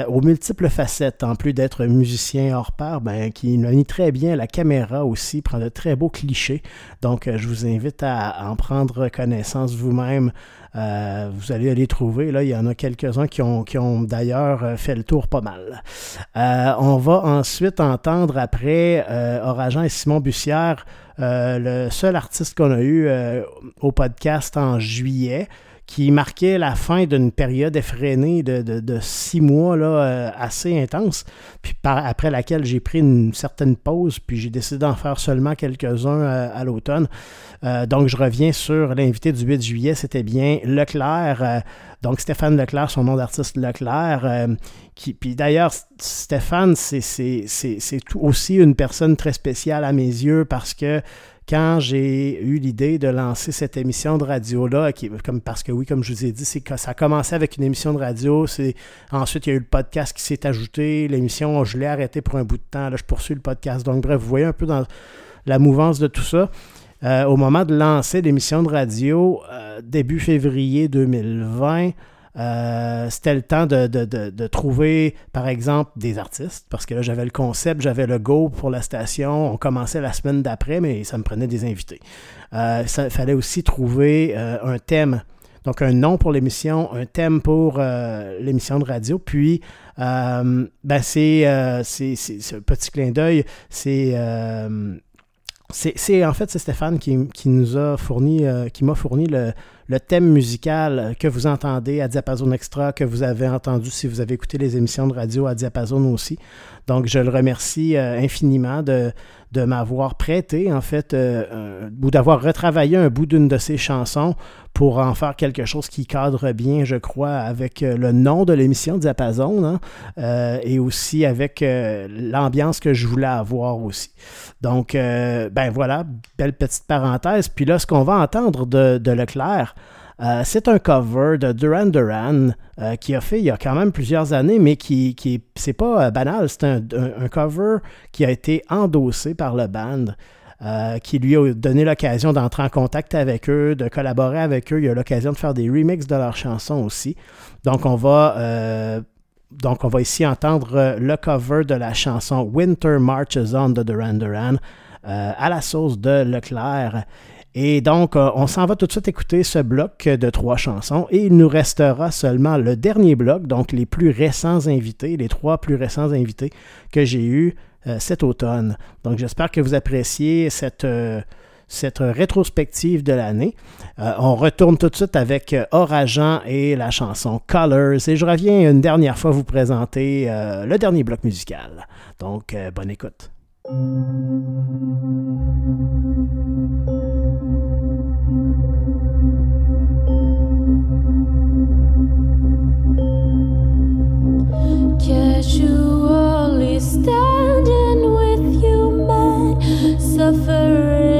aux multiples facettes, en plus d'être musicien hors pair, ben, qui manie très bien la caméra aussi, prend de très beaux clichés. Donc je vous invite à en prendre connaissance vous-même. Euh, vous allez les trouver. Là, il y en a quelques-uns qui ont, d'ailleurs euh, fait le tour pas mal. Euh, on va ensuite entendre après euh, et Simon Bussière, le seul artiste qu'on a eu au podcast en juillet qui marquait la fin d'une période effrénée de, six mois là, euh, assez intense, puis après laquelle j'ai pris une certaine pause, puis j'ai décidé d'en faire seulement quelques-uns euh, à l'automne. Euh, donc je reviens sur l'invité du 8 juillet, c'était bien Leclerc, donc Stéphane Leclerc, son nom d'artiste Leclerc, qui, puis d'ailleurs Stéphane, c'est, aussi une personne très spéciale à mes yeux parce que quand j'ai eu l'idée de lancer cette émission de radio-là, parce que oui, comme je vous ai dit, c'est ça a commencé avec une émission de radio, ensuite il y a eu le podcast qui s'est ajouté, l'émission, je l'ai arrêté pour un bout de temps, là je poursuis le podcast, donc bref, vous voyez un peu dans la mouvance de tout ça. Euh, au moment de lancer l'émission de radio, euh, début février 2020, euh, c'était le temps de, de, de, trouver, par exemple, des artistes, parce que là, j'avais le concept, j'avais le go pour la station. On commençait la semaine d'après, mais ça me prenait des invités. Euh, ça fallait aussi trouver euh, un thème. Donc, un nom pour l'émission, un thème pour euh, l'émission de radio. Puis, ben, c'est, un petit clin d'œil. C'est c'est en fait c'est Stéphane qui, qui, nous a fourni euh, qui m'a fourni le, le, thème musical que vous entendez à Diapason Extra que vous avez entendu si vous avez écouté les émissions de radio à Diapason aussi donc je le remercie euh, infiniment de, m'avoir prêté en fait euh, ou d'avoir retravaillé un bout d'une de ses chansons pour en faire quelque chose qui cadre bien je crois avec euh, le nom de l'émission Diapason hein, et aussi avec l'ambiance que je voulais avoir aussi donc ben voilà, belle petite parenthèse. Puis là, ce qu'on va entendre de, de Leclerc, euh, c'est un cover de Duran Duran euh, qui a fait il y a quand même plusieurs années, mais qui, qui pas euh, banal. C'est un, cover qui a été endossé par le band. Qui lui a donné l'occasion d'entrer en contact avec eux, de collaborer avec eux. Il a l'occasion de faire des remixes de leurs chansons aussi. Donc, on va ici entendre le cover de la chanson Winter Marches On de Duran Duran à la sauce de Leclerc. Et donc, euh, on s'en va tout de suite écouter ce bloc de trois chansons et il nous restera seulement le dernier bloc, donc les plus récents invités, les trois plus récents invités que j'ai eus euh, cet automne. Donc, j'espère que vous appréciez cette cette rétrospective de l'année. Euh, on retourne tout de suite avec euh, Orageant et la chanson Colors. Et je reviens une dernière fois vous présenter euh, le dernier bloc musical. Donc, euh, bonne écoute. Casually standing with human suffering.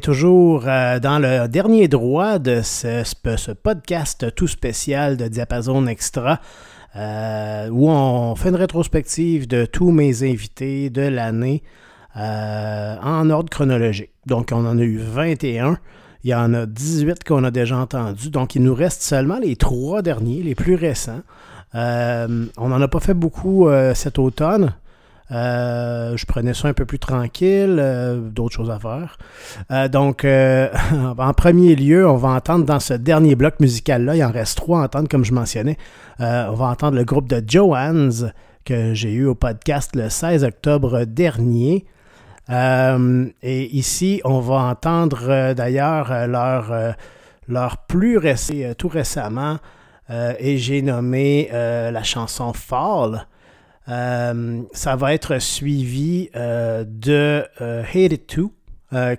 Toujours euh, dans le dernier droit de ce, podcast tout spécial de Diapason Extra, euh, où on fait une rétrospective de tous mes invités de l'année euh, en ordre chronologique. Donc, on en a eu 21. Il y en a 18 qu'on a déjà entendus. Donc, il nous reste seulement les trois derniers, les plus récents. On n'en a pas fait beaucoup cet automne. Euh, je prenais ça un peu plus tranquille, euh, d'autres choses à faire. Euh, donc, en premier lieu, on va entendre dans ce dernier bloc musical-là, il en reste trois à entendre, comme je mentionnais. On va entendre le groupe de Joannes que j'ai eu au podcast le 16 octobre dernier. Et ici, on va entendre d'ailleurs leur, leur plus récent, tout récemment, et j'ai nommé la chanson Fall. Euh, ça va être suivi euh, de euh, Hate It Too,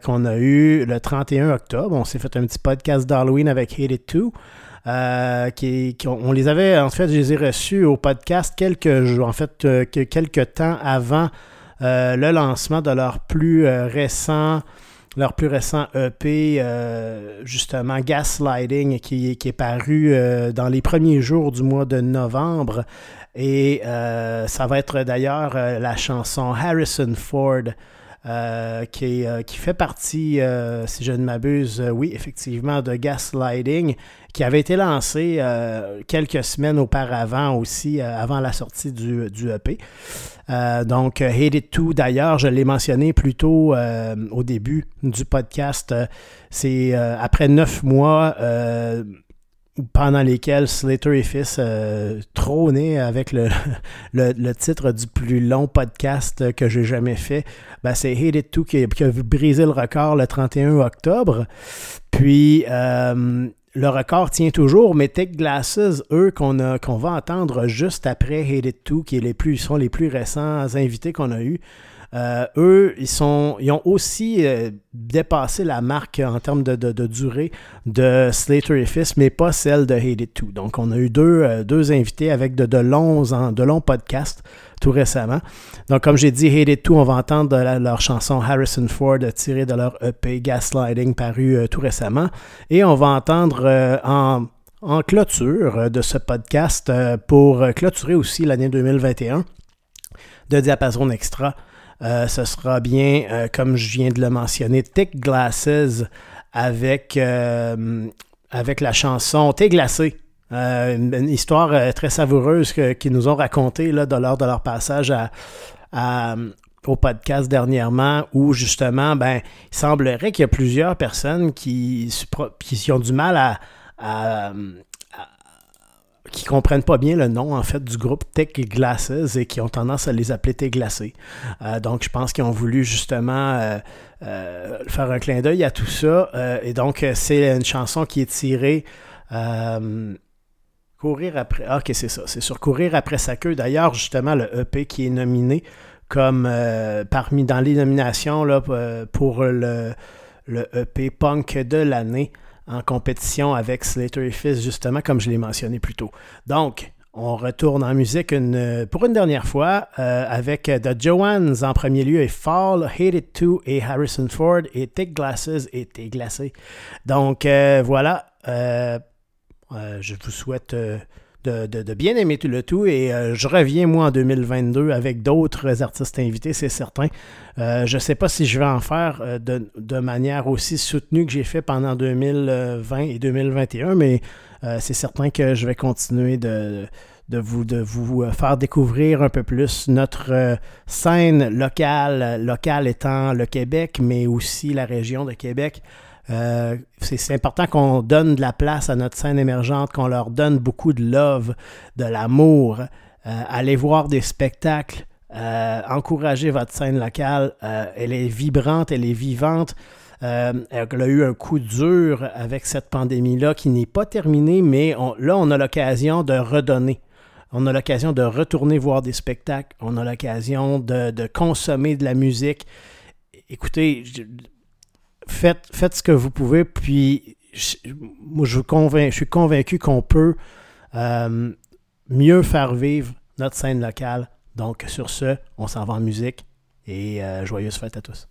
qu'on a eu le 31 octobre. On s'est fait un petit podcast d'Halloween avec Hate It Too. on les avait, en fait, je les ai reçus au podcast quelques jours, en fait, que- quelques temps avant le lancement de leur plus récent leur plus récent EP, justement Gaslighting, qui, est paru dans les premiers jours du mois de novembre. Et euh, ça va être d'ailleurs euh, la chanson Harrison Ford. euh, qui, qui fait partie, si je ne m'abuse, oui, effectivement, de Gaslighting, qui avait été lancé quelques semaines auparavant aussi, avant la sortie du, du EP. Donc, Hate It Too, d'ailleurs, je l'ai mentionné plus tôt au début du podcast. c'est après neuf mois pendant lesquels Slater et Fils euh, trônaient avec le, le, titre du plus long podcast que j'ai jamais fait. Ben, c'est Hate It Too qui, a- brisé le record le 31 octobre. Puis, euh, le record tient toujours, mais Tech Glasses, eux, qu'on qu'on va entendre juste après Hate It Too, qui sont les plus récents invités qu'on a eus, euh, eux, ils, sont, ils ont aussi euh, dépassé la marque en termes de, de- durée de Slater et Fist, mais pas celle de Hate It Too. Donc, on a eu deux, euh, deux invités avec de, de longs, de longs podcasts tout récemment. Donc, comme j'ai dit, Hate It Too, on va entendre leur chanson Harrison Ford tirée de leur EP Gaslighting paru tout récemment. Et on va entendre en, en clôture de ce podcast pour clôturer aussi l'année 2021 de Diapason Extra. Euh, ce sera bien, euh, comme je viens de le mentionner, Thick Glasses avec, euh, avec la chanson Thé glacé. Une, histoire très savoureuse qu'ils nous ont racontée de- lors de leur passage au podcast dernièrement où justement, ben, il semblerait qu'il y a plusieurs personnes qui, qui ont du mal à- qui comprennent pas bien le nom en fait du groupe Tech Glasses et qui ont tendance à les appeler Thé glacé. Euh, donc je pense qu'ils ont voulu justement euh, euh, faire un clin d'œil à tout ça. Et donc c'est une chanson qui est tirée Courir après. Ah, ok, c'est ça. C'est sur Courir après sa queue. D'ailleurs, justement, le EP qui est nominé comme parmi dans les nominations là, pour le, le EP punk de l'année en compétition avec Slater et Fist, justement, comme je l'ai mentionné plus tôt. Donc, on retourne en musique pour une dernière fois euh, avec The Joannes en premier lieu et Fall, Hate It Too et Harrison Ford et Thick Glasses et Thé glacé. Donc, euh, voilà. Euh, je vous souhaite de, bien aimer tout le tout et euh, je reviens moi en 2022 avec d'autres artistes invités, c'est certain. Euh, je ne sais pas si je vais en faire euh, de, manière aussi soutenue que j'ai fait pendant 2020 et 2021, mais c'est certain que je vais continuer vous, de vous faire découvrir un peu plus notre scène locale, locale étant le Québec, mais aussi la région de Québec. Euh, c'est important qu'on donne de la place à notre scène émergente, qu'on leur donne beaucoup de love, de l'amour. Euh, allez voir des spectacles, euh, encouragez votre scène locale. Elle est vibrante, elle est vivante. Elle a eu un coup dur avec cette pandémie-là qui n'est pas terminée, mais là, on a l'occasion de redonner. On a l'occasion de retourner voir des spectacles. On a l'occasion de, de consommer de la musique. Écoutez, faites, faites ce que vous pouvez, puis je- moi, je, convainc- je suis convaincu qu'on peut euh, mieux faire vivre notre scène locale. Donc, sur ce, on s'en va en musique et euh, joyeuse fête à tous.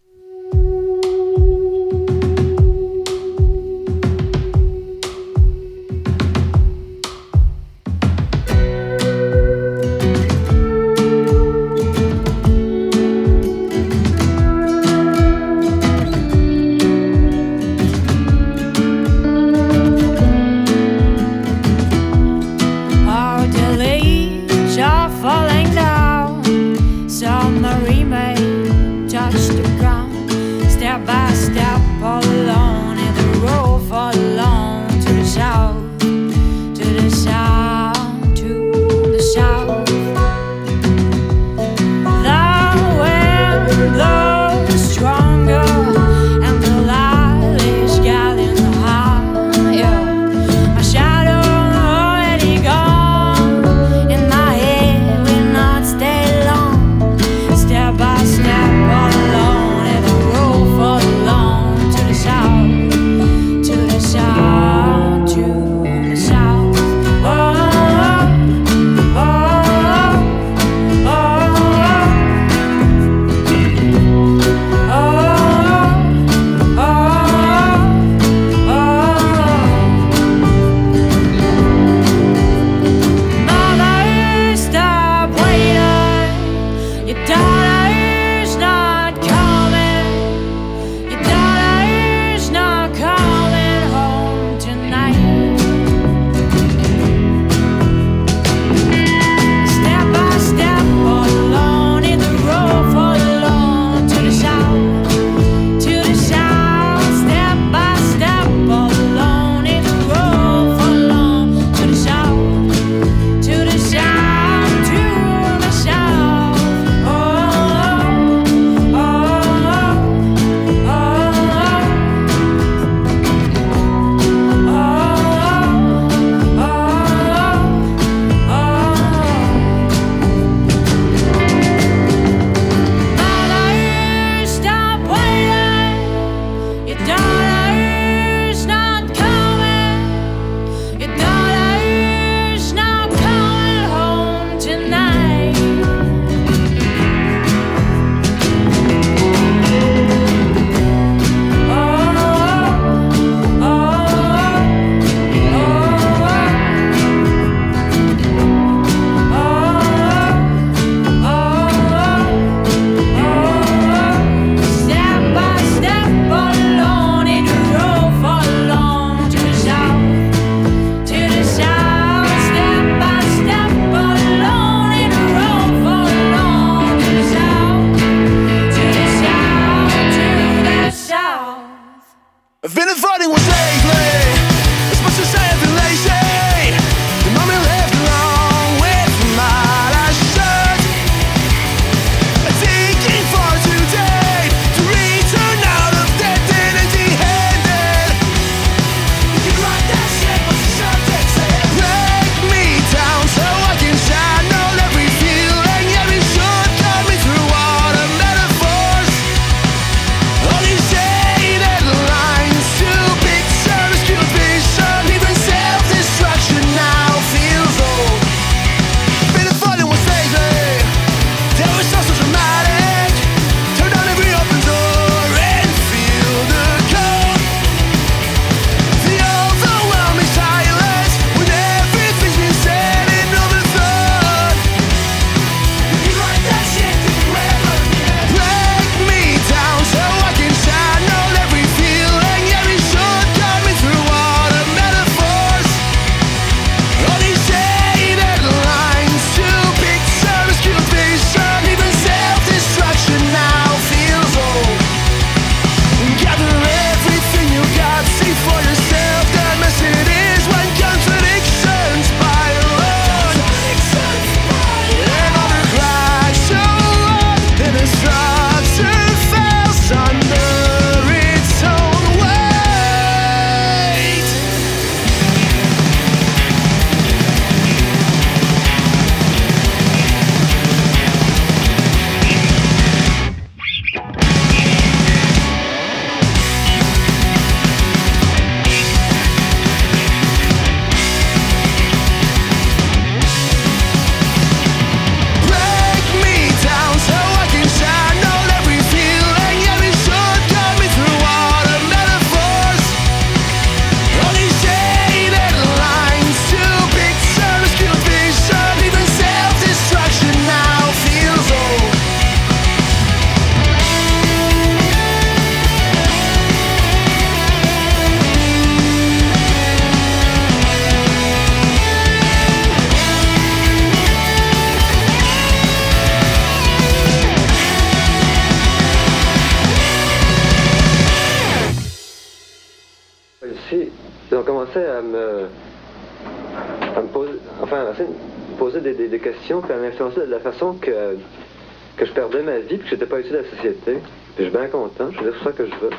Je suis bien content, je veux dire, ça que je veux.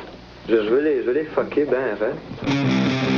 Je, veux les, je les fucker ben raide.